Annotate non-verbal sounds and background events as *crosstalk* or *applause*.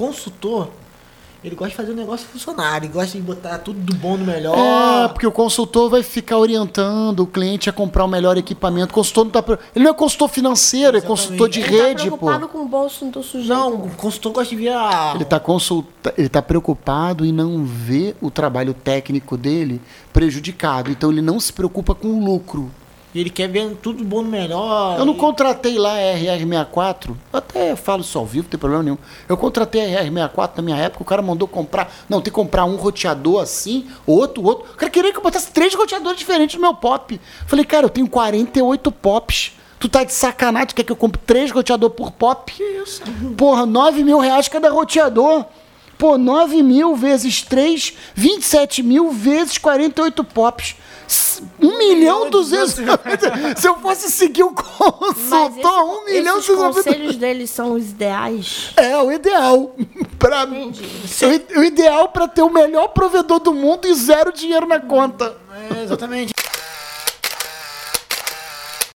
consultor, ele gosta de fazer o negócio funcionar, ele gosta de botar tudo do bom no melhor. É, porque o consultor vai ficar orientando o cliente a comprar o melhor equipamento. O consultor não tá, pre- ele não é consultor financeiro, é Exatamente. consultor de Ele tá rede, pô. preocupado com o bolso do sujeito. Não, o consultor gosta de ver a. Ele está consulta, ele tá preocupado em não ver o trabalho técnico dele prejudicado. Então ele não se preocupa com o lucro. E ele quer ver tudo bom no melhor. Eu não contratei lá a RR64, eu até falo isso ao vivo, não tem problema nenhum. Eu contratei a RR64 na minha época, o cara mandou comprar. Não, tem que comprar um roteador assim, outro, outro. O cara queria que eu botasse três roteadores diferentes no meu pop. Falei, cara, eu tenho 48 pops. Tu tá de sacanagem, tu quer que eu compre três roteadores por pop? Que isso? Porra, 9 mil reais cada roteador. Pô, 9 mil vezes 3, 27 mil vezes 48 pops. 1 milhão e 200. *laughs* Se eu fosse seguir o Mas esse- consultor, 1 milhão e 290. conselhos deles são os ideais. É o ideal. *laughs* Pra, Entendi. o, o ideal para ter o melhor provedor do mundo e zero dinheiro na conta. É, exatamente.